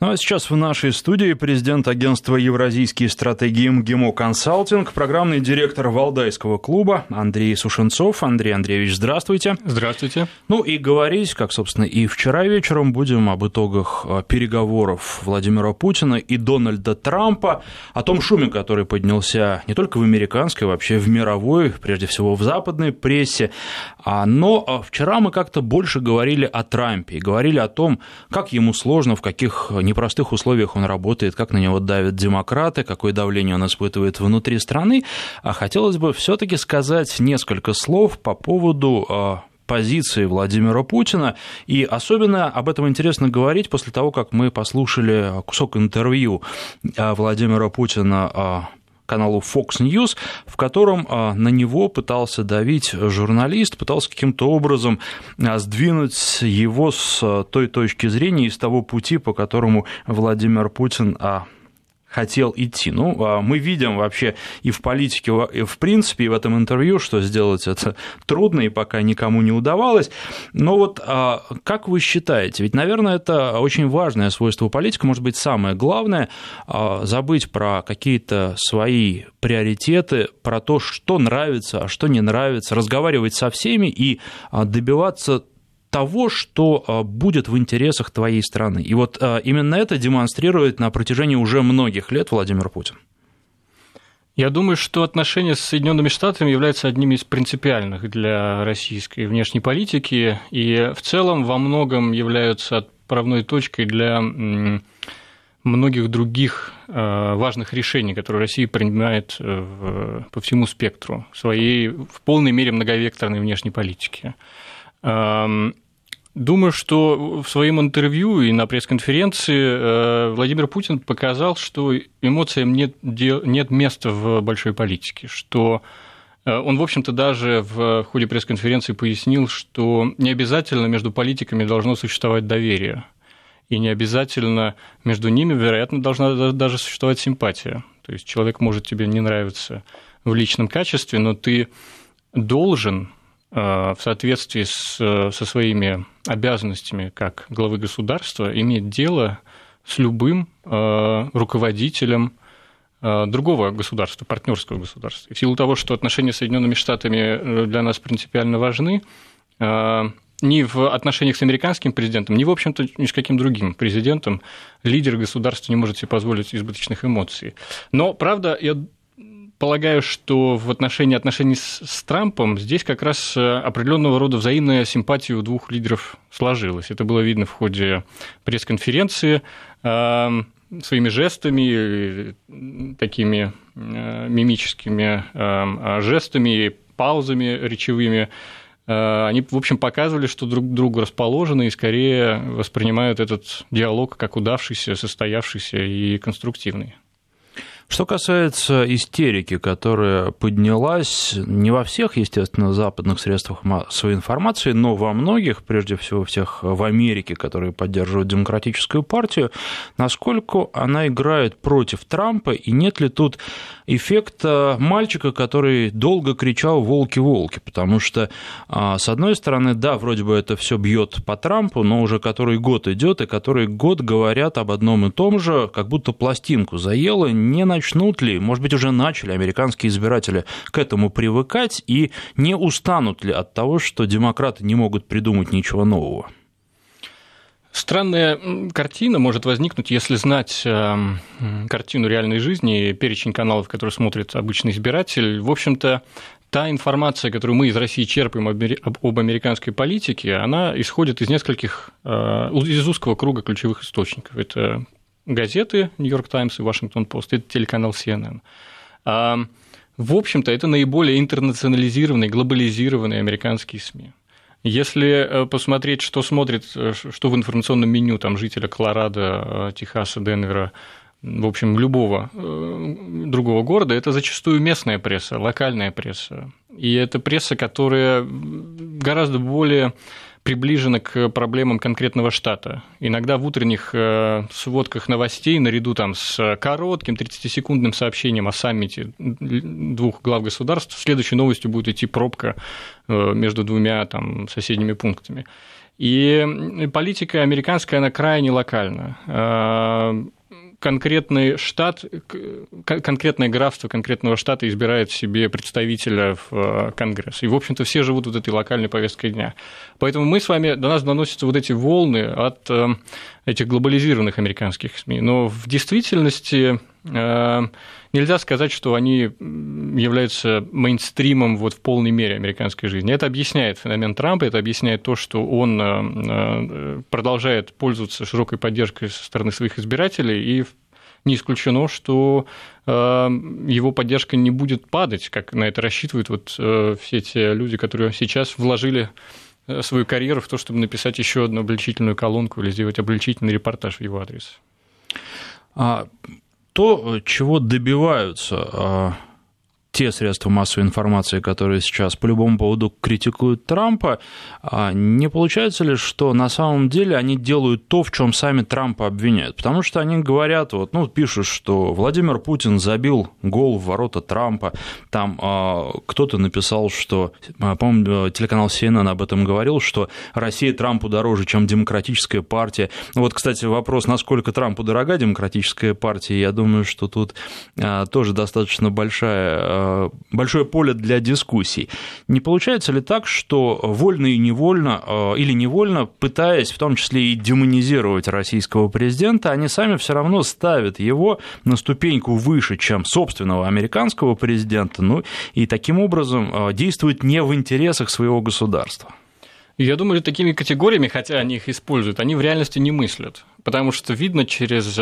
Ну а сейчас в нашей студии президент агентства «Евразийские стратегии МГИМО Консалтинг», программный директор Валдайского клуба Андрей Сушенцов. Андрей Андреевич, здравствуйте. Здравствуйте. Ну и говорить, как, собственно, и вчера вечером, будем об итогах а, переговоров Владимира Путина и Дональда Трампа, о том шуме, который поднялся не только в американской, вообще в мировой, прежде всего в западной прессе. А, но а, вчера мы как-то больше говорили о Трампе и говорили о том, как ему сложно, в каких непростых условиях он работает, как на него давят демократы, какое давление он испытывает внутри страны. А хотелось бы все-таки сказать несколько слов по поводу а, позиции Владимира Путина. И особенно об этом интересно говорить после того, как мы послушали кусок интервью а, Владимира Путина а, каналу Fox News, в котором а, на него пытался давить журналист, пытался каким-то образом а, сдвинуть его с а, той точки зрения, из того пути, по которому Владимир Путин хотел идти. Ну, а мы видим вообще и в политике, и в принципе, и в этом интервью, что сделать это трудно и пока никому не удавалось. Но вот а, как вы считаете, ведь, наверное, это очень важное свойство политика, может быть, самое главное, а, забыть про какие-то свои приоритеты, про то, что нравится, а что не нравится, разговаривать со всеми и добиваться того, что а, будет в интересах твоей страны. И вот а, именно это демонстрирует на протяжении уже многих лет Владимир Путин. Я думаю, что отношения с Соединенными Штатами являются одними из принципиальных для российской внешней политики и в целом во многом являются отправной точкой для многих других а, важных решений, которые Россия принимает э, по всему спектру своей в полной мере многовекторной внешней политики. Думаю, что в своем интервью и на пресс-конференции э, Владимир Путин показал, что эмоциям нет, нет места в большой политике, что э, он, в общем-то, даже в ходе пресс-конференции пояснил, что не обязательно между политиками должно существовать доверие, и не обязательно между ними, вероятно, должна даже существовать симпатия. То есть человек может тебе не нравиться в личном качестве, но ты должен в соответствии с, со своими обязанностями как главы государства иметь дело с любым э, руководителем э, другого государства, партнерского государства. И в силу того, что отношения с Соединенными Штатами для нас принципиально важны, ни в отношениях с американским президентом, ни, в общем-то, ни с каким другим президентом лидер государства не может себе позволить избыточных эмоций. Но, правда, я полагаю, что в отношении отношений с, с Трампом здесь как раз э, определенного рода взаимная симпатия у двух лидеров сложилась. Это было видно в ходе пресс-конференции э, своими жестами, такими э, мимическими жестами, паузами речевыми. Они, в общем, показывали, что друг другу расположены и скорее воспринимают этот диалог как удавшийся, состоявшийся и конструктивный. Что касается истерики, которая поднялась не во всех, естественно, западных средствах массовой информации, но во многих, прежде всего всех в Америке, которые поддерживают демократическую партию, насколько она играет против Трампа, и нет ли тут эффекта мальчика, который долго кричал «волки-волки», потому что, а, с одной стороны, да, вроде бы это все бьет по Трампу, но уже который год идет, и который год говорят об одном и том же, как будто пластинку заело, не начнут ли, может быть, уже начали американские избиратели к этому привыкать и не устанут ли от того, что демократы не могут придумать ничего нового? Странная картина может возникнуть, если знать эм, картину реальной жизни, перечень каналов, которые смотрит обычный избиратель. В общем-то, та информация, которую мы из России черпаем об американской политике, она исходит из нескольких, э, из узкого круга ключевых источников. Это газеты «Нью-Йорк Таймс» и «Вашингтон-Пост», это телеканал CNN. В общем-то, это наиболее интернационализированные, глобализированные американские СМИ. Если э, посмотреть, что смотрит, э, что в информационном меню там жителя Колорадо, э, Техаса, Денвера, в общем, любого другого города, это зачастую местная пресса, локальная пресса. И это пресса, которая гораздо более приближена к проблемам конкретного штата. Иногда в утренних э, сводках новостей, наряду там с коротким 30-секундным сообщением о саммите двух глав государств, следующей новостью будет идти пробка э, между двумя там, соседними пунктами. И политика американская, она крайне локальна конкретный штат, конкретное графство конкретного штата избирает себе представителя в э, Конгресс. И, в общем-то, все живут вот этой локальной повесткой дня. Поэтому мы с вами, до нас доносятся вот эти волны от э, этих глобализированных американских СМИ. Но в действительности э, нельзя сказать, что они являются мейнстримом вот в полной мере американской жизни. Это объясняет феномен Трампа, это объясняет то, что он э, продолжает пользоваться широкой поддержкой со стороны своих избирателей, и не исключено, что э, его поддержка не будет падать, как на это рассчитывают вот э, все те люди, которые сейчас вложили свою карьеру в то, чтобы написать еще одну обличительную колонку или сделать обличительный репортаж в его адрес. То, чего добиваются а, те средства массовой информации, которые сейчас по любому поводу критикуют Трампа, а не получается ли, что на самом деле они делают то, в чем сами Трампа обвиняют? Потому что они говорят, вот, ну, пишут, что Владимир Путин забил гол в ворота Трампа, там а, кто-то написал, что, а, по-моему, телеканал CNN об этом говорил, что Россия Трампу дороже, чем демократическая партия. Ну, вот, кстати, вопрос, насколько Трампу дорога демократическая партия, я думаю, что тут а, тоже достаточно большая Э, большое поле для дискуссий. Не получается ли так, что вольно и невольно, э, или невольно, пытаясь в том числе и демонизировать российского президента, они сами все равно ставят его на ступеньку выше, чем собственного американского президента, ну и таким образом э, действуют не в интересах своего государства? Я думаю, такими категориями, хотя они их используют, они в реальности не мыслят, потому что видно через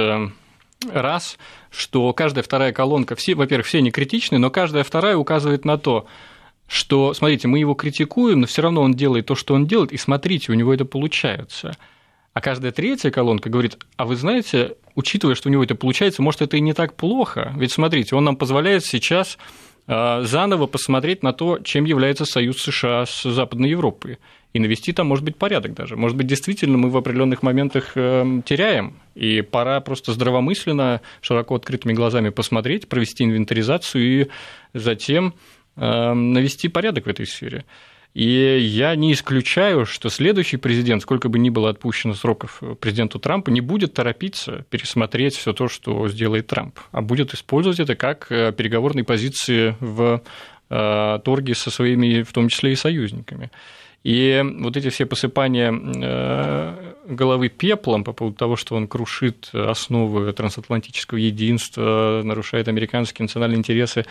раз, что каждая вторая колонка, все, во-первых, все не критичны, но каждая вторая указывает на то, что, смотрите, мы его критикуем, но все равно он делает то, что он делает, и смотрите, у него это получается. А каждая третья колонка говорит, а вы знаете, учитывая, что у него это получается, может, это и не так плохо. Ведь смотрите, он нам позволяет сейчас заново посмотреть на то, чем является союз США с Западной Европой и навести там, может быть, порядок даже. Может быть, действительно мы в определенных моментах эм, теряем, и пора просто здравомысленно, широко открытыми глазами посмотреть, провести инвентаризацию и затем эм, навести порядок в этой сфере. И я не исключаю, что следующий президент, сколько бы ни было отпущено сроков президенту Трампа, не будет торопиться пересмотреть все то, что сделает Трамп, а будет использовать это как э, переговорные позиции в э, торге со своими, в том числе и союзниками. И вот эти все посыпания э, головы пеплом по поводу того, что он крушит основы трансатлантического единства, нарушает американские национальные интересы, э,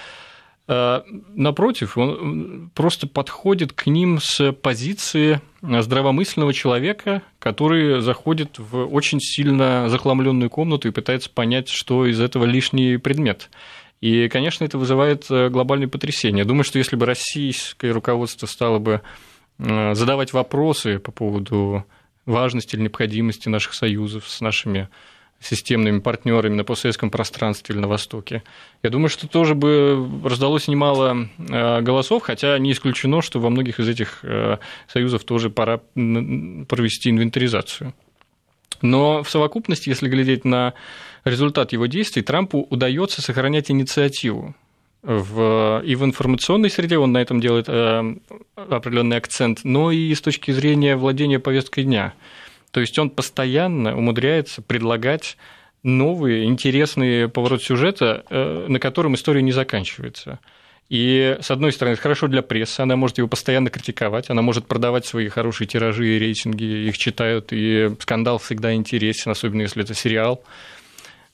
напротив, он просто подходит к ним с позиции здравомысленного человека, который заходит в очень сильно захламленную комнату и пытается понять, что из этого лишний предмет. И, конечно, это вызывает глобальное потрясение. Думаю, что если бы российское руководство стало бы Э, задавать вопросы по поводу важности или необходимости наших союзов с нашими системными партнерами на постсоветском пространстве или на Востоке. Я думаю, что тоже бы раздалось немало э, голосов, хотя не исключено, что во многих из этих э, союзов тоже пора провести инвентаризацию. Но в совокупности, если глядеть на результат его действий, Трампу удается сохранять инициативу в, и в информационной среде он на этом делает э, определенный акцент, но и с точки зрения владения повесткой дня. То есть он постоянно умудряется предлагать новые интересные повороты сюжета, э, на котором история не заканчивается. И, с одной стороны, это хорошо для прессы, она может его постоянно критиковать, она может продавать свои хорошие тиражи и рейтинги, их читают, и скандал всегда интересен, особенно если это сериал.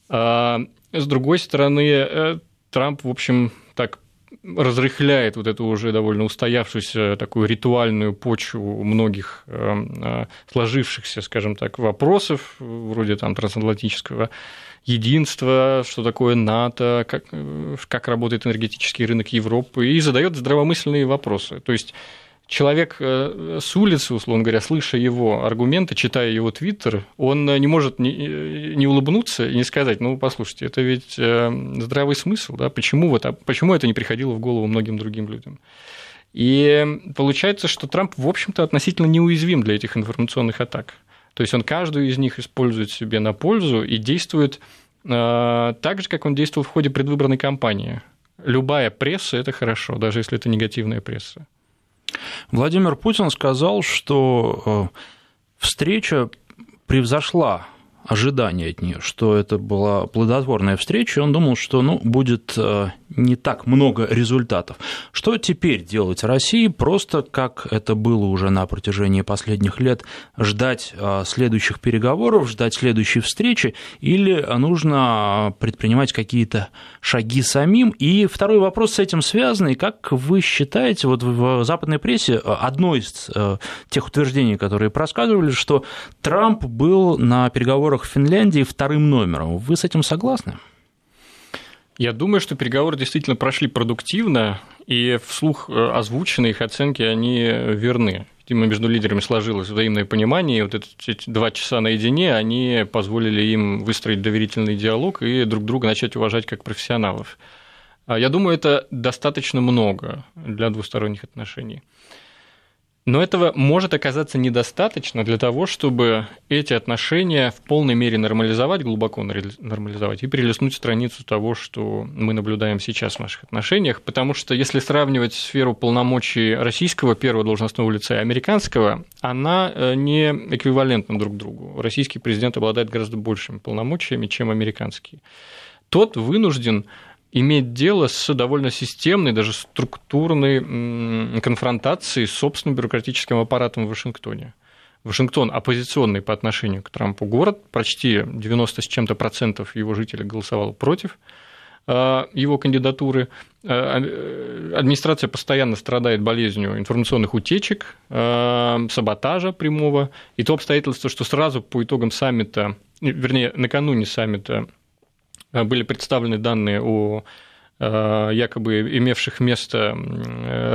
А, с другой стороны, э, Трамп, в общем, так разрыхляет вот эту уже довольно устоявшуюся такую ритуальную почву многих э, э, сложившихся, скажем так, вопросов, вроде там трансатлантического единства, что такое НАТО, как, э, как работает энергетический рынок Европы, и задает здравомысленные вопросы. То есть человек э, с улицы, условно говоря, слыша его аргументы, читая его твиттер, он не может не, не улыбнуться и не сказать, ну, послушайте, это ведь э, здравый смысл, да, почему, вот, а почему это не приходило в голову многим другим людям? И получается, что Трамп, в общем-то, относительно неуязвим для этих информационных атак. То есть он каждую из них использует себе на пользу и действует э, так же, как он действовал в ходе предвыборной кампании. Любая пресса – это хорошо, даже если это негативная пресса. Владимир Путин сказал, что встреча превзошла ожидания от нее, что это была плодотворная встреча, он думал, что ну, будет э, не так много результатов. Что теперь делать России? Просто, как это было уже на протяжении последних лет, ждать э, следующих переговоров, ждать следующей встречи, или нужно предпринимать какие-то шаги самим? И второй вопрос с этим связанный. Как вы считаете, вот в западной прессе одно из тех утверждений, которые просказывали, что Трамп был на переговорах в Финляндии вторым номером. Вы с этим согласны? Я думаю, что переговоры действительно прошли продуктивно, и вслух э, озвученные их оценки, они верны. Видимо, между лидерами сложилось взаимное понимание, и вот эти два часа наедине, они позволили им выстроить доверительный диалог и друг друга начать уважать как профессионалов. А я думаю, это достаточно много для двусторонних отношений. Но этого может оказаться недостаточно для того, чтобы эти отношения в полной мере нормализовать, глубоко нормализовать и перелистнуть страницу того, что мы наблюдаем сейчас в наших отношениях. Потому что если сравнивать сферу полномочий российского первого должностного лица и американского, она э, не эквивалентна друг другу. Российский президент обладает гораздо большими полномочиями, чем американский. Тот вынужден иметь дело с довольно системной, даже структурной конфронтацией с собственным бюрократическим аппаратом в Вашингтоне. Вашингтон оппозиционный по отношению к Трампу город, почти 90 с чем-то процентов его жителей голосовало против а, его кандидатуры. А, а, администрация постоянно страдает болезнью информационных утечек, саботажа прямого, и то обстоятельство, что сразу по итогам саммита, вернее, накануне саммита были представлены данные о э, якобы имевших место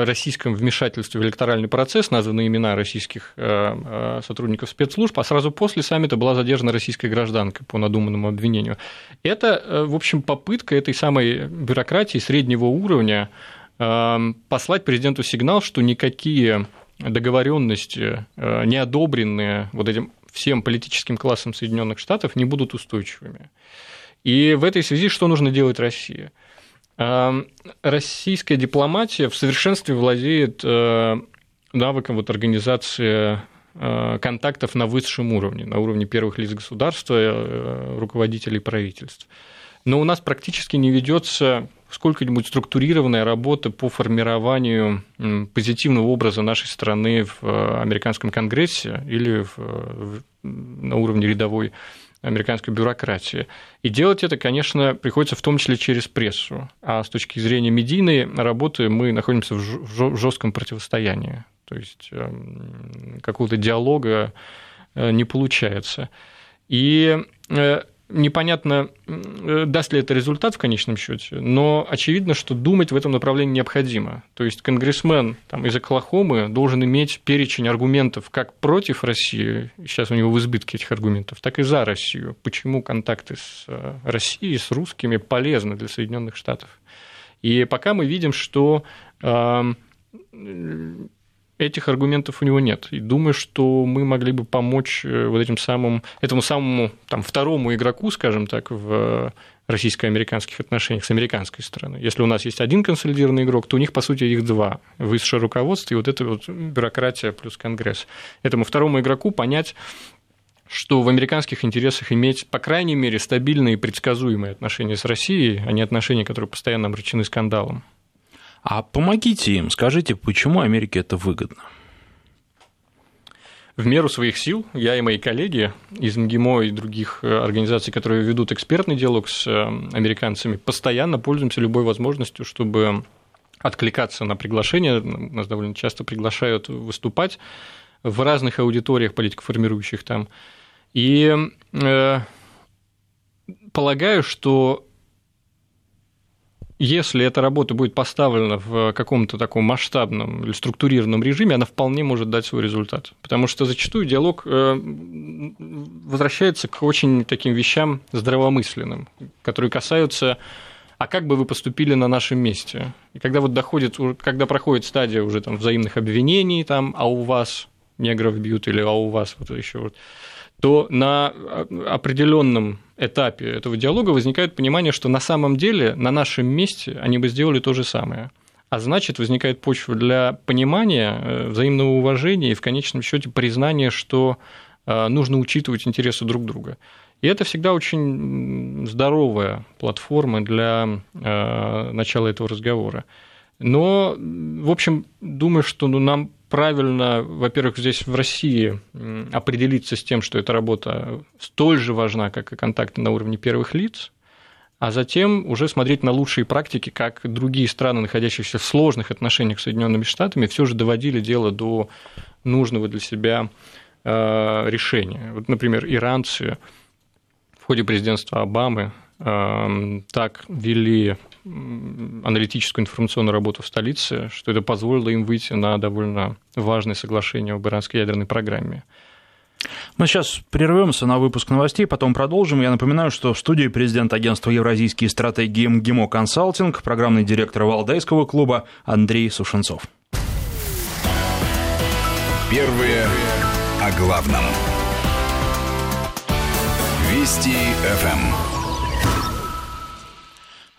российском вмешательстве в электоральный процесс, названы имена российских э, сотрудников спецслужб, а сразу после саммита была задержана российская гражданка по надуманному обвинению. Это, в общем, попытка этой самой бюрократии среднего уровня послать президенту сигнал, что никакие договоренности, не одобренные вот этим всем политическим классом Соединенных Штатов, не будут устойчивыми. И в этой связи что нужно делать России? Российская дипломатия в совершенстве владеет э, навыком вот организации э, контактов на высшем уровне, на уровне первых лиц государства, э, руководителей правительств. Но у нас практически не ведется сколько-нибудь структурированная работа по формированию позитивного образа нашей страны в американском конгрессе или в, на уровне рядовой американской бюрократии. И делать это, конечно, приходится в том числе через прессу. А с точки зрения медийной работы мы находимся в жестком противостоянии. То есть эм, какого-то диалога э, не получается. И э, непонятно, э, даст ли это результат в конечном счете, но очевидно, что думать в этом направлении необходимо. То есть конгрессмен там, из Оклахомы должен иметь перечень аргументов как против России, сейчас у него в избытке этих аргументов, так и за Россию. Почему контакты с э, Россией, с русскими полезны для Соединенных Штатов. И пока мы видим, что эм, этих аргументов у него нет. И думаю, что мы могли бы помочь э, вот этим самым, этому самому там, второму игроку, скажем так, в российско-американских отношениях с американской стороны. Если у нас есть один консолидированный игрок, то у них, по сути, их два. Высшее руководство и вот эта вот бюрократия плюс Конгресс. Этому второму игроку понять, что в американских интересах иметь, по крайней мере, стабильные и предсказуемые отношения с Россией, а не отношения, которые постоянно обречены скандалом. А помогите им, скажите, почему Америке это выгодно? В меру своих сил я и мои коллеги из МГИМО и других э, организаций, которые ведут экспертный диалог с э, американцами, постоянно пользуемся любой возможностью, чтобы откликаться на приглашения. Нас довольно часто приглашают выступать в разных аудиториях политикоформирующих там. И э, полагаю, что если эта работа будет поставлена в каком-то таком масштабном или структурированном режиме, она вполне может дать свой результат. Потому что зачастую диалог э, возвращается к очень таким вещам здравомысленным, которые касаются а как бы вы поступили на нашем месте? И когда вот доходит, когда проходит стадия уже там взаимных обвинений, там, а у вас негров бьют или а у вас вот еще вот, то на определенном этапе этого диалога возникает понимание, что на самом деле на нашем месте они бы сделали то же самое. А значит, возникает почва для понимания, э, взаимного уважения и в конечном счете признания, что нужно учитывать интересы друг друга. И это всегда очень здоровая платформа для начала этого разговора. Но, в общем, думаю, что ну, нам правильно, во-первых, здесь в России определиться с тем, что эта работа столь же важна, как и контакты на уровне первых лиц, а затем уже смотреть на лучшие практики, как другие страны, находящиеся в сложных отношениях с Соединенными Штатами, все же доводили дело до нужного для себя э, решения. Вот, например, иранцы в ходе президентства Обамы э, так вели аналитическую информационную работу в столице, что это позволило им выйти на довольно важное соглашение об иранской ядерной программе. Мы сейчас прервемся на выпуск новостей, потом продолжим. Я напоминаю, что в студии президент агентства «Евразийские стратегии МГИМО Консалтинг, программный директор Валдайского клуба Андрей Сушенцов. Первые о главном. Вести ФМ.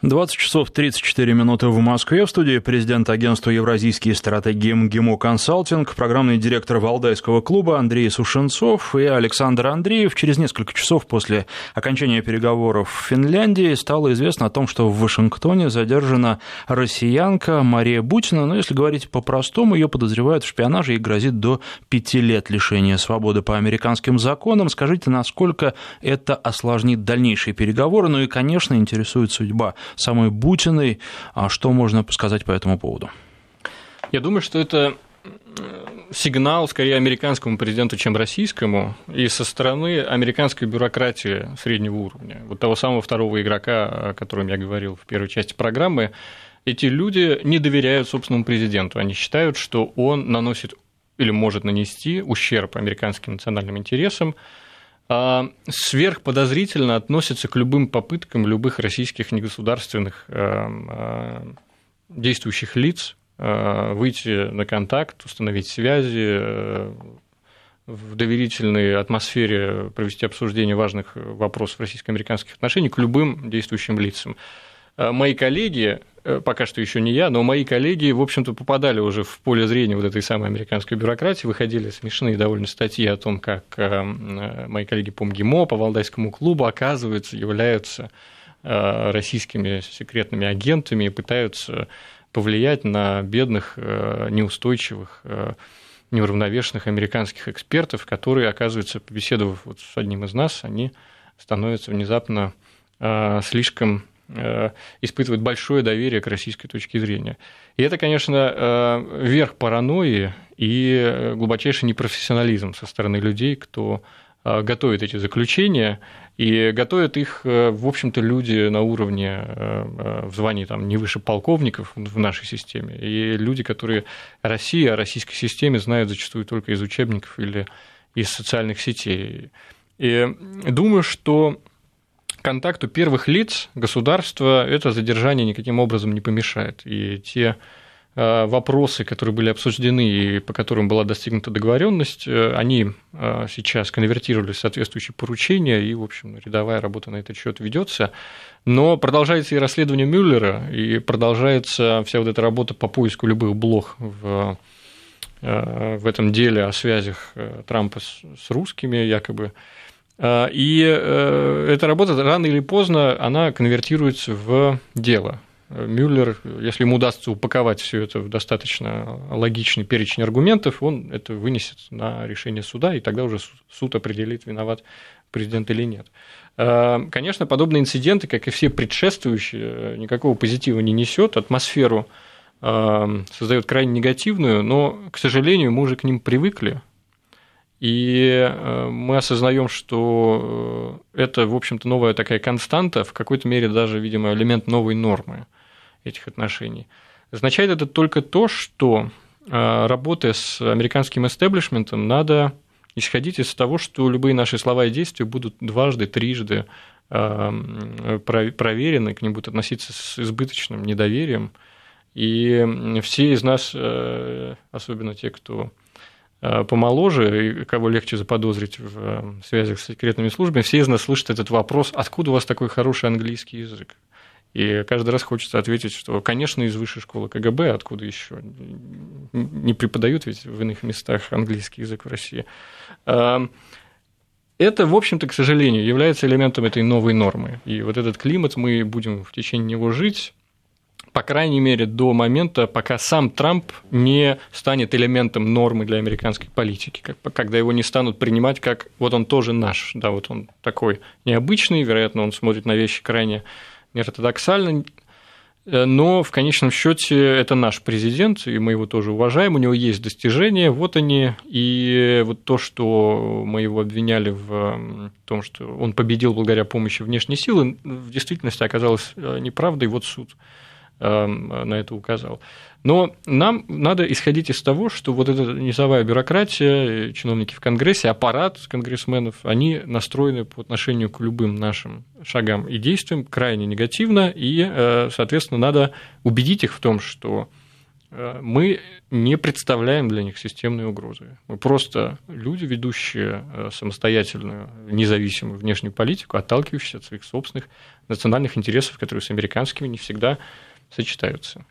20 часов 34 минуты в Москве. В студии президент агентства «Евразийские стратегии МГИМО Консалтинг», программный директор Валдайского клуба Андрей Сушенцов и Александр Андреев. Через несколько часов после окончания переговоров в Финляндии стало известно о том, что в Вашингтоне задержана россиянка Мария Бутина. Но если говорить по-простому, ее подозревают в шпионаже и грозит до пяти лет лишения свободы по американским законам. Скажите, насколько это осложнит дальнейшие переговоры? Ну и, конечно, интересует судьба самой Бутиной. А что можно сказать по этому поводу? Я думаю, что это сигнал скорее американскому президенту, чем российскому, и со стороны американской бюрократии среднего уровня, вот того самого второго игрока, о котором я говорил в первой части программы, эти люди не доверяют собственному президенту. Они считают, что он наносит или может нанести ущерб американским национальным интересам, сверхподозрительно относятся к любым попыткам любых российских негосударственных э, э, действующих лиц э, выйти на контакт, установить связи, в доверительной атмосфере провести обсуждение важных вопросов российско-американских отношений к любым действующим лицам. Мои коллеги Э, пока что еще не я, но мои коллеги, в общем-то, попадали уже в поле зрения вот этой самой американской бюрократии, выходили смешные довольно статьи о том, как э, э, мои коллеги по МГИМО, по Валдайскому клубу, оказывается, являются российскими секретными агентами и пытаются повлиять на бедных, неустойчивых, неуравновешенных американских экспертов, которые, оказывается, побеседовав вот с одним из нас, они становятся внезапно слишком Э, испытывает большое доверие к российской точке зрения. И это, конечно, э, верх паранойи и глубочайший непрофессионализм со стороны людей, кто э, готовит эти заключения, и готовят их, в общем-то, люди на уровне в звании там, не выше полковников в нашей системе, и люди, которые Россия о российской системе знают зачастую только из учебников или из социальных сетей. И думаю, что контакту первых лиц государства это задержание никаким образом не помешает. И те э, вопросы, которые были обсуждены и по которым была достигнута договоренность, э, они э, сейчас конвертировались в соответствующие поручения, и, в общем, рядовая работа на этот счет ведется. Но продолжается и расследование Мюллера, и продолжается вся вот эта работа по поиску любых блох в, в этом деле о связях Трампа с русскими, якобы и э, эта работа рано или поздно, она конвертируется в дело. Мюллер, если ему удастся упаковать все это в достаточно логичный перечень аргументов, он это вынесет на решение суда, и тогда уже суд определит, виноват президент или нет. А, конечно, подобные инциденты, как и все предшествующие, никакого позитива не несет, атмосферу а, создает крайне негативную, но, к сожалению, мы уже к ним привыкли, и э, мы осознаем, что э, это, в общем-то, новая такая константа, в какой-то мере даже, видимо, элемент новой нормы этих отношений. Означает это только то, что э, работая с американским эстеблишментом, надо исходить из того, что любые наши слова и действия будут дважды, трижды проверены, к ним будут относиться с избыточным недоверием. И все из нас, особенно те, кто помоложе, и кого легче заподозрить в э, связях с секретными службами, все из нас слышат этот вопрос, откуда у вас такой хороший английский язык? И каждый раз хочется ответить, что, конечно, из высшей школы КГБ, откуда еще? Не преподают ведь в иных местах английский язык в России. Эм, это, в общем-то, к сожалению, является элементом этой новой нормы. И вот этот климат, мы будем в течение него жить, по крайней мере, до момента, пока сам Трамп не станет элементом нормы для американской политики, когда его не станут принимать как вот он тоже наш, да, вот он такой необычный, вероятно, он смотрит на вещи крайне неортодоксально, Э, но в конечном счете это наш президент, и мы его тоже уважаем, у него есть достижения, вот они, и вот то, что мы его обвиняли в том, что он победил благодаря помощи внешней силы, в действительности оказалось э, неправдой, вот суд на это указал. Но нам надо исходить из того, что вот эта низовая бюрократия, чиновники в Конгрессе, аппарат конгрессменов, они настроены по отношению к любым нашим шагам и действиям крайне негативно, и, э, соответственно, надо убедить их в том, что э, мы не представляем для них системной угрозы. Мы просто люди, ведущие э, самостоятельную, независимую внешнюю политику, отталкивающиеся от своих собственных национальных интересов, которые с американскими не всегда сочетаются.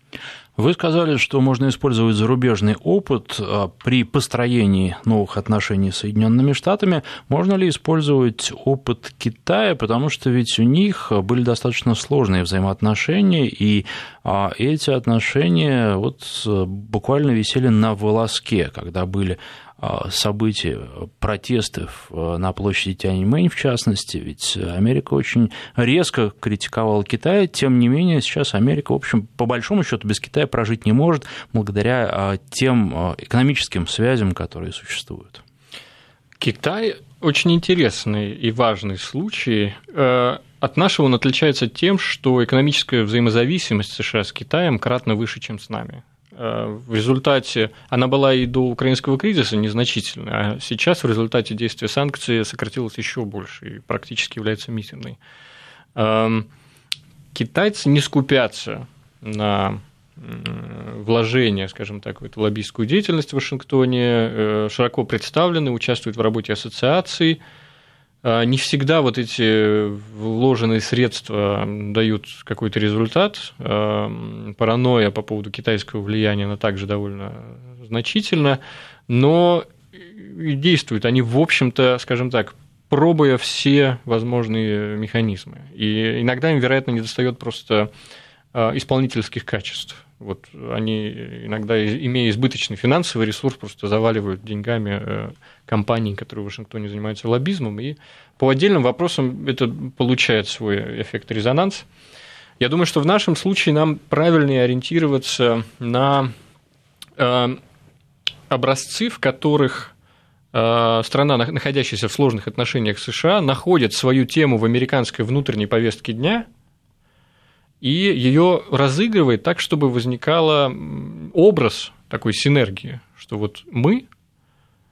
Вы сказали, что можно использовать зарубежный опыт а, при построении новых отношений с Соединенными Штатами. Можно ли использовать опыт Китая, потому что ведь у них были достаточно сложные взаимоотношения, и а, эти отношения вот буквально висели на волоске, когда были а, событий, протестов а, на площади Тяньмэнь, в частности, ведь Америка очень резко критиковала Китай, тем не менее сейчас Америка, в общем, по большому счету без Китая прожить не может, благодаря а, тем экономическим связям, которые существуют. Китай очень интересный и важный случай. Э, от нашего он отличается тем, что экономическая взаимозависимость США с Китаем кратно выше, чем с нами. Э, в результате, она была и до украинского кризиса незначительной, а сейчас в результате действия санкций сократилась еще больше и практически является мизерной. Эм, китайцы не скупятся на вложения, скажем так, в эту лоббистскую деятельность в Вашингтоне, э, широко представлены, участвуют в работе ассоциаций, не всегда вот эти вложенные средства дают какой-то результат. А, паранойя по поводу китайского влияния, она также довольно значительна, но действуют они, в общем-то, скажем так, пробуя все возможные механизмы. И иногда им, вероятно, не достает просто а, исполнительских качеств. Вот они иногда, имея избыточный финансовый ресурс, просто заваливают деньгами э, компании, которые в Вашингтоне занимаются лоббизмом, и по отдельным вопросам это получает свой эффект резонанс. Я думаю, что в нашем случае нам правильнее ориентироваться на э, образцы, в которых э, страна, находящаяся в сложных отношениях с США, находит свою тему в американской внутренней повестке дня – и ее разыгрывает так, чтобы возникал образ такой синергии, что вот мы,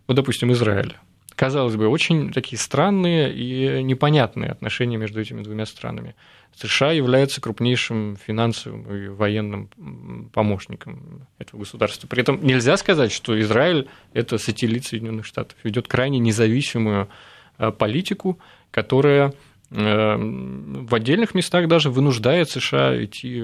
вот, допустим, Израиль, казалось бы, очень такие странные и непонятные отношения между этими двумя странами. США является крупнейшим финансовым и военным помощником этого государства. При этом нельзя сказать, что Израиль – это сателлит Соединенных Штатов, ведет крайне независимую э, политику, которая в отдельных местах даже вынуждает США идти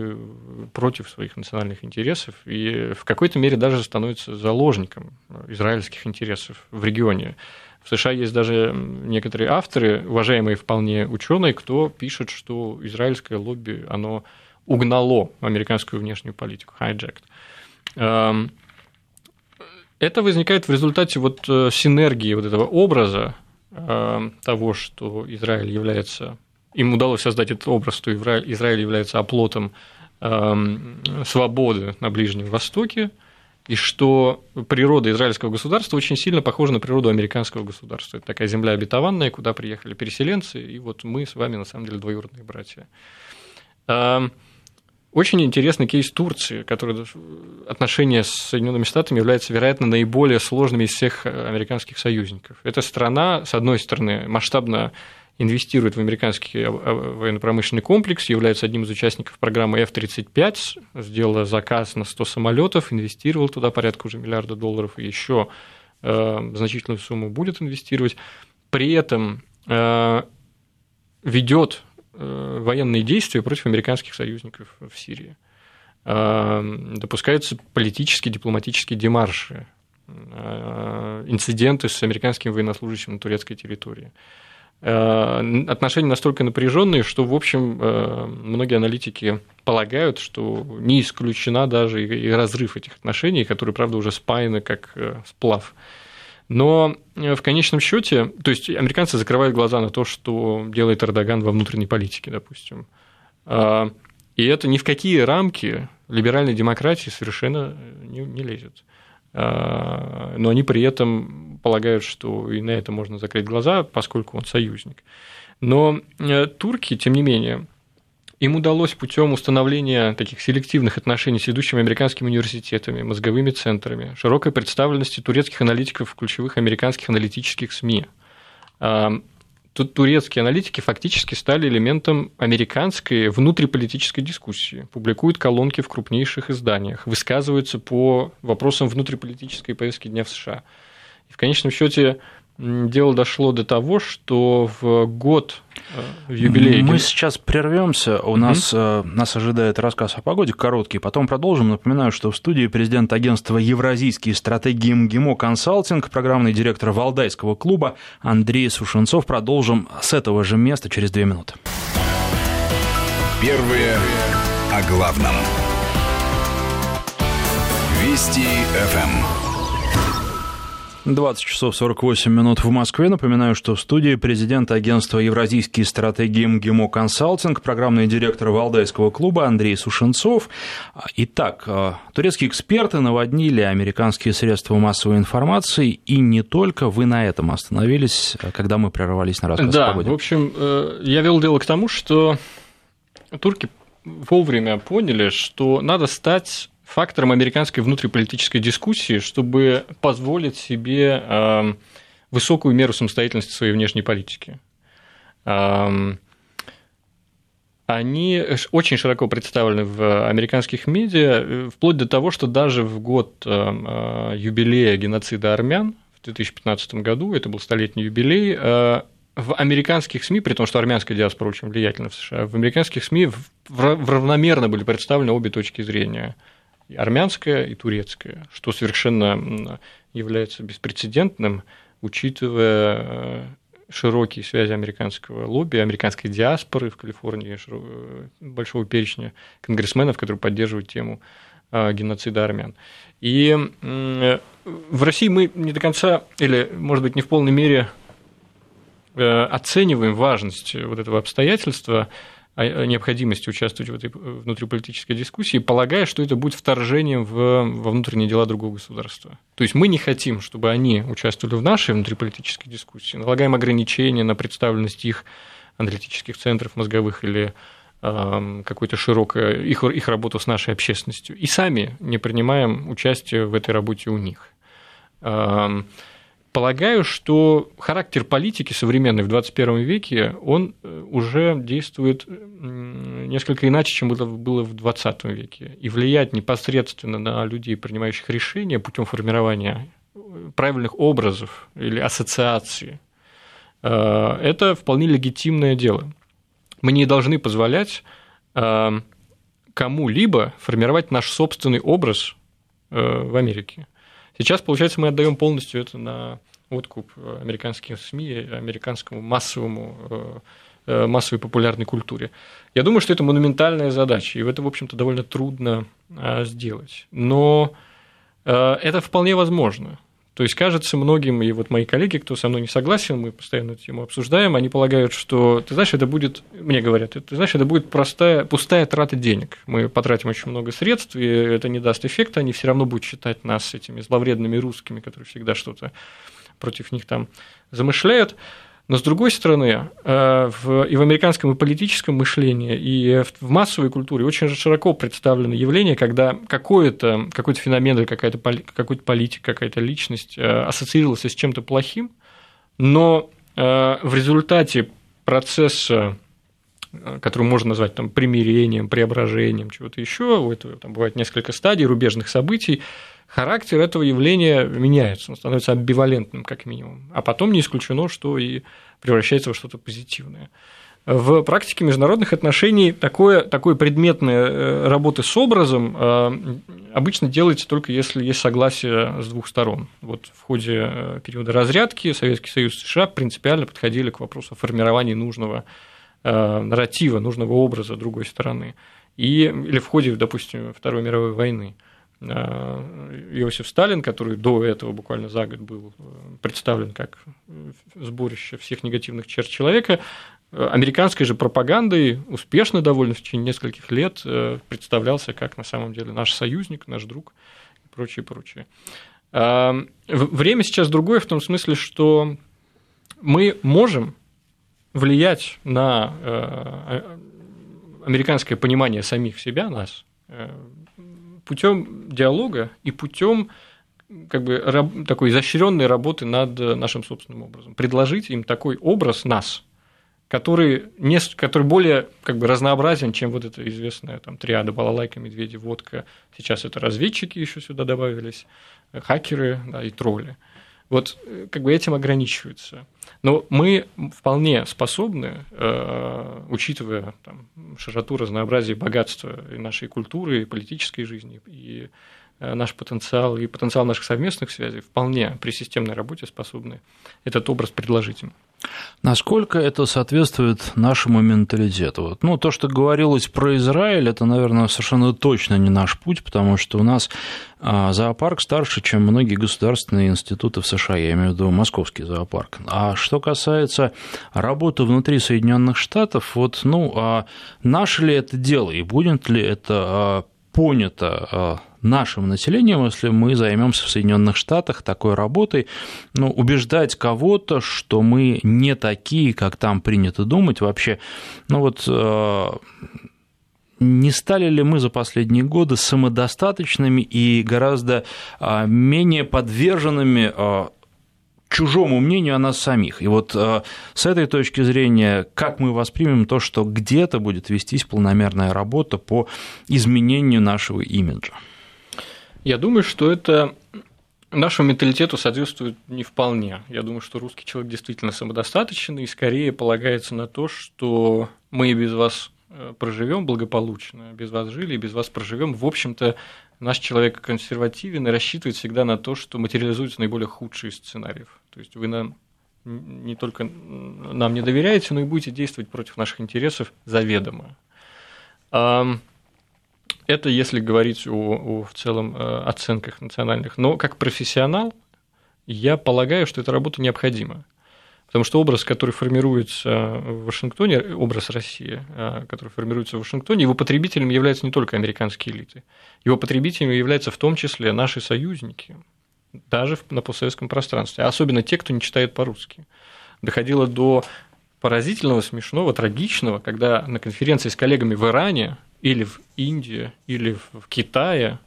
против своих национальных интересов и в какой-то мере даже становится заложником израильских интересов в регионе. В США есть даже некоторые авторы, уважаемые вполне ученые, кто пишет, что израильское лобби, оно угнало американскую внешнюю политику, hijacked. Эм, это возникает в результате вот э, синергии вот этого образа Э, того, что Израиль является, им удалось создать этот образ, что Израиль является оплотом эм, свободы на Ближнем Востоке, и что природа израильского государства очень сильно похожа на природу американского государства. Это такая земля обетованная, куда приехали переселенцы, и вот мы с вами на самом деле двоюродные братья. Очень интересный кейс Турции, который отношения с Соединенными Штатами являются, вероятно, наиболее сложными из всех э, американских союзников. Эта страна, с одной стороны, масштабно инвестирует в американский военно-промышленный комплекс, является одним из участников программы F-35, сделала заказ на 100 самолетов, инвестировал туда порядка уже миллиарда долларов и еще э, значительную сумму будет инвестировать. При этом э, ведет Э, военные действия против американских союзников в Сирии. Э, допускаются политические, дипломатические демарши инциденты с американским военнослужащим на турецкой территории. Отношения настолько напряженные, что, в общем, многие аналитики полагают, что не исключена даже и разрыв этих отношений, которые, правда, уже спаяны как сплав. Но в конечном счете, то есть американцы закрывают глаза на то, что делает Эрдоган во внутренней политике, допустим. И это ни в какие рамки либеральной демократии совершенно не, не лезет. А, но они при этом полагают, что и на это можно закрыть глаза, поскольку он союзник. Но э, турки, тем не менее, им удалось путем установления таких селективных отношений с ведущими американскими университетами, мозговыми центрами, широкой представленности турецких аналитиков в ключевых американских аналитических СМИ, Тут турецкие аналитики фактически стали элементом американской внутриполитической дискуссии, публикуют колонки в крупнейших изданиях, высказываются по вопросам внутриполитической повестки дня в США. И в конечном счете дело дошло до того, что в год в юбилей. Мы сейчас прервемся. У угу. нас, э, нас ожидает рассказ о погоде короткий. Потом продолжим. Напоминаю, что в студии президент агентства «Евразийские стратегии МГИМО Консалтинг», программный директор Валдайского клуба Андрей Сушенцов. Продолжим с этого же места через две минуты. Первые о главном. Вести ФМ. 20 часов 48 минут в Москве. Напоминаю, что в студии президент агентства «Евразийские стратегии МГИМО Консалтинг», программный директор Валдайского клуба Андрей Сушенцов. Итак, э, турецкие эксперты наводнили американские средства массовой информации, и не только. Вы на этом остановились, э, когда мы прервались на рассказ да, в общем, э, я вел дело к тому, что турки вовремя поняли, что надо стать фактором американской внутриполитической дискуссии, чтобы позволить себе эм, высокую меру самостоятельности своей внешней политики. Эм, они очень широко представлены в американских медиа, э, вплоть до того, что даже в год э, юбилея геноцида армян в 2015 году, это был столетний юбилей, э, в американских СМИ, при том, что армянская диаспора очень влиятельна в США, в американских СМИ равномерно были представлены обе точки зрения – и армянская, и турецкая, что совершенно является беспрецедентным, учитывая э, широкие связи американского лобби, американской диаспоры в Калифорнии, э, большого перечня конгрессменов, которые поддерживают тему э, геноцида армян. И в России мы не до конца, или, может быть, не в полной мере оцениваем важность вот этого обстоятельства, необходимости участвовать в этой внутриполитической дискуссии, полагая, что это будет вторжением в, во внутренние дела другого государства. То есть мы не хотим, чтобы они участвовали в нашей внутриполитической дискуссии, налагаем ограничения на представленность их аналитических центров мозговых или э, какой-то широкой их, их работу с нашей общественностью, и сами не принимаем участие в этой работе у них. Полагаю, что характер политики современной в 21 веке, он э, уже действует несколько иначе, чем было, в 20 веке, и влияет непосредственно на людей, принимающих решения путем формирования э, правильных образов или ассоциаций. Э, это вполне легитимное дело. Мы не должны позволять кому-либо формировать наш собственный образ в Америке. Сейчас, получается, мы отдаем полностью это на откуп американских СМИ, американскому массовому э, э, массовой популярной культуре. Я думаю, что это монументальная задача, и это, в общем-то, довольно трудно э, сделать. Но это вполне возможно. То есть, кажется, многим, и вот мои коллеги, кто со мной не согласен, мы постоянно эту тему обсуждаем, они полагают, что, ты знаешь, это будет, мне говорят, ты знаешь, это будет простая, пустая трата денег. Мы потратим очень много средств, и это не даст эффекта, они все равно будут считать нас этими зловредными русскими, которые всегда что-то против них там замышляют. Но с другой стороны, э, в, и в американском и политическом мышлении, и в массовой культуре очень широко представлено явление, когда какой-то какой феномен или какая-то какой-то политик, какая-то личность э, ассоциировался с чем-то плохим, но э, в результате процесса который можно назвать там, примирением, преображением, чего-то еще, у этого там бывает несколько стадий рубежных событий, характер этого явления меняется, он становится амбивалентным как минимум, а потом не исключено, что и превращается во что-то позитивное. В практике международных отношений такое, такое предметная э, работа с образом э, обычно делается только если есть согласие с двух сторон. Вот в ходе э, периода разрядки Советский Союз и США принципиально подходили к вопросу формирования нужного нарратива, нужного образа другой стороны. И, или в ходе, допустим, Второй мировой войны. Иосиф Сталин, который до этого буквально за год был представлен как сборище всех негативных черт человека, американской же пропагандой успешно довольно в течение нескольких лет э, представлялся как на самом деле наш союзник, наш друг и прочее, прочее. Время сейчас другое в том смысле, что мы можем влиять на э, американское понимание самих себя, нас, э, путем диалога и путем как бы такой изощренной работы над нашим собственным образом. Предложить им такой образ нас – который, не, который более как бы разнообразен, чем вот эта известная там триада балалайка, медведи, водка. Сейчас это разведчики еще сюда добавились, хакеры да, и тролли. Вот э, как бы этим ограничиваются. Но мы вполне способны, э, учитывая там, широту, разнообразие, богатство и нашей культуры, и политической жизни, и наш потенциал, и потенциал наших совместных связей, вполне при системной работе способны этот образ предложить им. Насколько это соответствует нашему менталитету? Вот, ну, то, что говорилось про Израиль, это, наверное, совершенно точно не наш путь, потому что у нас а, зоопарк старше, чем многие государственные институты в США, я имею в виду московский зоопарк. А что касается работы внутри Соединенных Штатов, вот, ну, а наше ли это дело и будет ли это а, понято нашим населением, если мы займемся в Соединенных Штатах такой работой, ну, убеждать кого-то, что мы не такие, как там принято думать вообще, ну вот э, не стали ли мы за последние годы самодостаточными и гораздо э, менее подверженными э, чужому мнению о нас самих. И вот с этой точки зрения, как мы воспримем то, что где-то будет вестись полномерная работа по изменению нашего имиджа? Я думаю, что это нашему менталитету соответствует не вполне. Я думаю, что русский человек действительно самодостаточен и скорее полагается на то, что мы и без вас э, проживем благополучно, без вас жили и без вас проживем. В общем-то, наш человек консервативен и рассчитывает всегда на то, что материализуется наиболее худший из сценариев. То есть вы нам не только нам не доверяете, но и будете действовать против наших интересов заведомо. Это если говорить о, о в целом э, оценках национальных. Но как профессионал я полагаю, что эта работа необходима. Потому что образ, который формируется в Вашингтоне, образ России, э, который формируется в Вашингтоне, его потребителем являются не только американские элиты. Его потребителями являются в том числе наши союзники, даже на постсоветском пространстве, особенно те, кто не читает по-русски. Доходило до поразительного, смешного, трагичного, когда на конференции с коллегами в Иране или в Индии, или в Китае,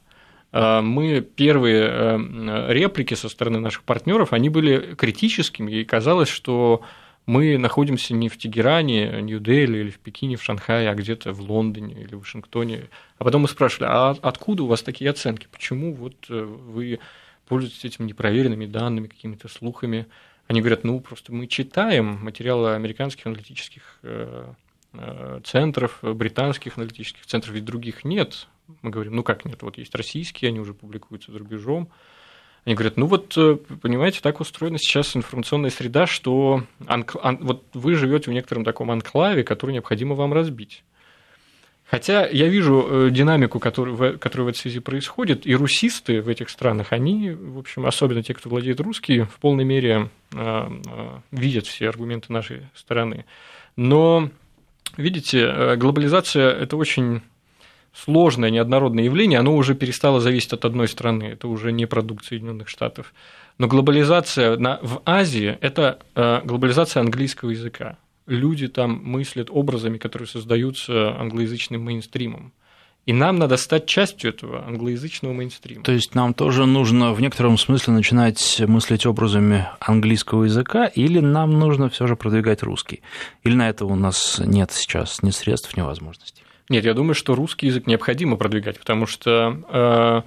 а, мы первые э, реплики со стороны наших партнеров, они были критическими, и казалось, что мы находимся не в Тегеране, Нью-Дели или в Пекине, в Шанхае, а где-то в Лондоне или в Вашингтоне. А потом мы спрашивали, а откуда у вас такие оценки? Почему вот э, вы пользуетесь этими непроверенными данными, какими-то слухами? Они говорят, ну, просто мы читаем материалы американских аналитических э, центров, британских аналитических центров, ведь других нет. Мы говорим, ну как нет, вот есть российские, они уже публикуются за рубежом. Они говорят, ну вот, э, понимаете, так устроена сейчас информационная среда, что анк... ан... вот вы живете в некотором таком анклаве, который необходимо вам разбить. Хотя я вижу э, динамику, которая, которая в этой связи происходит, и русисты в этих странах, они, в общем, особенно те, кто владеет русский, в полной мере видят все аргументы нашей стороны. Но Видите, э, глобализация – это очень сложное, неоднородное явление, оно уже перестало зависеть от одной страны, это уже не продукт Соединенных Штатов. Но глобализация на, в Азии – это э, глобализация английского языка. Люди там мыслят образами, которые создаются англоязычным мейнстримом. И нам надо стать частью этого англоязычного мейнстрима. То есть нам тоже нужно в некотором смысле начинать мыслить образами английского языка, или нам нужно все же продвигать русский? Или на это у нас нет сейчас ни средств, ни возможностей? Нет, я думаю, что русский язык необходимо продвигать, потому что э,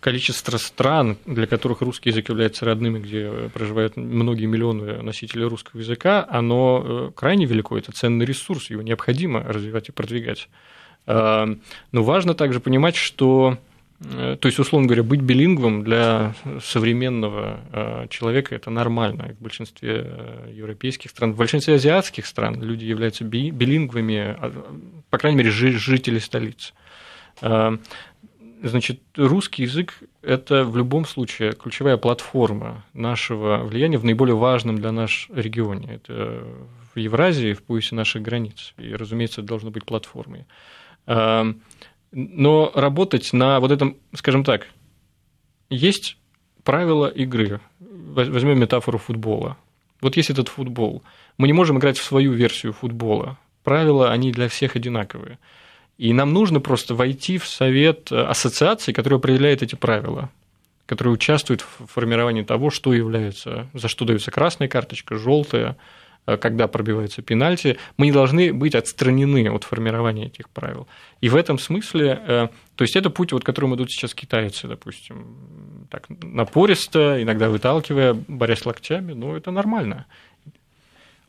количество стран, для которых русский язык является родным, и где проживают многие миллионы носителей русского языка, оно э, крайне велико, это ценный ресурс, его необходимо развивать и продвигать. Э, но важно также понимать, что э, то есть, условно говоря, быть билингвом для современного человека это нормально. В большинстве европейских стран, в большинстве азиатских стран люди являются билингвами, а, по крайней мере, жители столиц. Значит, русский язык – это в любом случае ключевая платформа нашего влияния в наиболее важном для нас регионе. Это в Евразии, в поясе наших границ. И, разумеется, это должно быть платформой. А, но работать на вот этом, скажем так, есть правила игры. Возьмем метафору футбола. Вот есть этот футбол. Мы не можем играть в свою версию футбола. Правила, они для всех одинаковые. И нам нужно просто войти в совет ассоциации, который определяет эти правила, который участвует в формировании того, что является, за что дается красная карточка, желтая, когда пробивается пенальти, мы не должны быть отстранены от формирования этих правил. И в этом смысле, э, то есть это путь, вот, которым идут сейчас китайцы, допустим, так напористо, иногда выталкивая, борясь локтями, ну это нормально.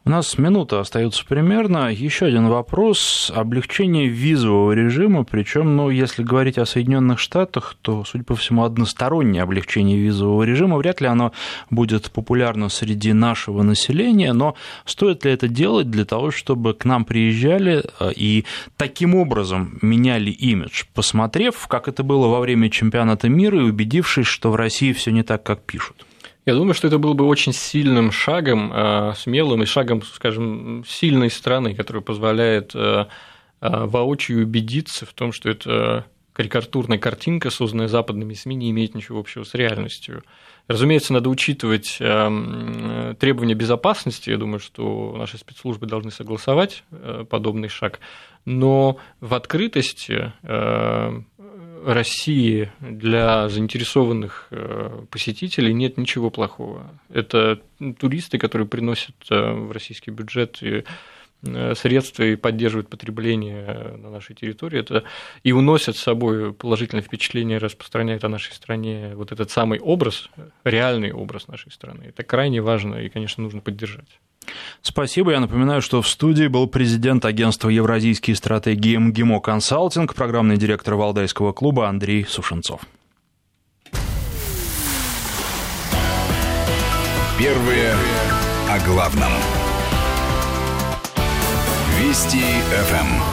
У нас минута остается примерно. Еще один вопрос. Облегчение визового режима, причем, ну, если говорить о Соединенных Штатах, то, судя по всему, одностороннее облегчение визового режима. Вряд ли оно будет популярно среди нашего населения, но стоит ли это делать для того, чтобы к нам приезжали э, и таким образом меняли имидж, посмотрев, как это было во время чемпионата мира и убедившись, что в России все не так, как пишут? Я думаю, что это был бы очень сильным шагом, э, смелым и шагом, скажем, сильной страны, который позволяет э, э, воочию убедиться в том, что это карикатурная картинка, созданная западными СМИ, не имеет ничего общего с реальностью. Разумеется, надо учитывать требования безопасности. Я думаю, что наши спецслужбы должны согласовать подобный шаг. Но в открытости России для заинтересованных э, посетителей нет ничего плохого. Это туристы, которые приносят э, в российский бюджет э, средства и поддерживают потребление на нашей территории, это и уносят с собой положительное впечатление, распространяют о нашей стране вот этот самый образ, реальный образ нашей страны. Это крайне важно и, конечно, нужно поддержать. Спасибо. Я напоминаю, что в студии был президент агентства «Евразийские стратегии МГИМО Консалтинг», программный директор Валдайского клуба Андрей Сушенцов. Первые о главном. Вести ФМ.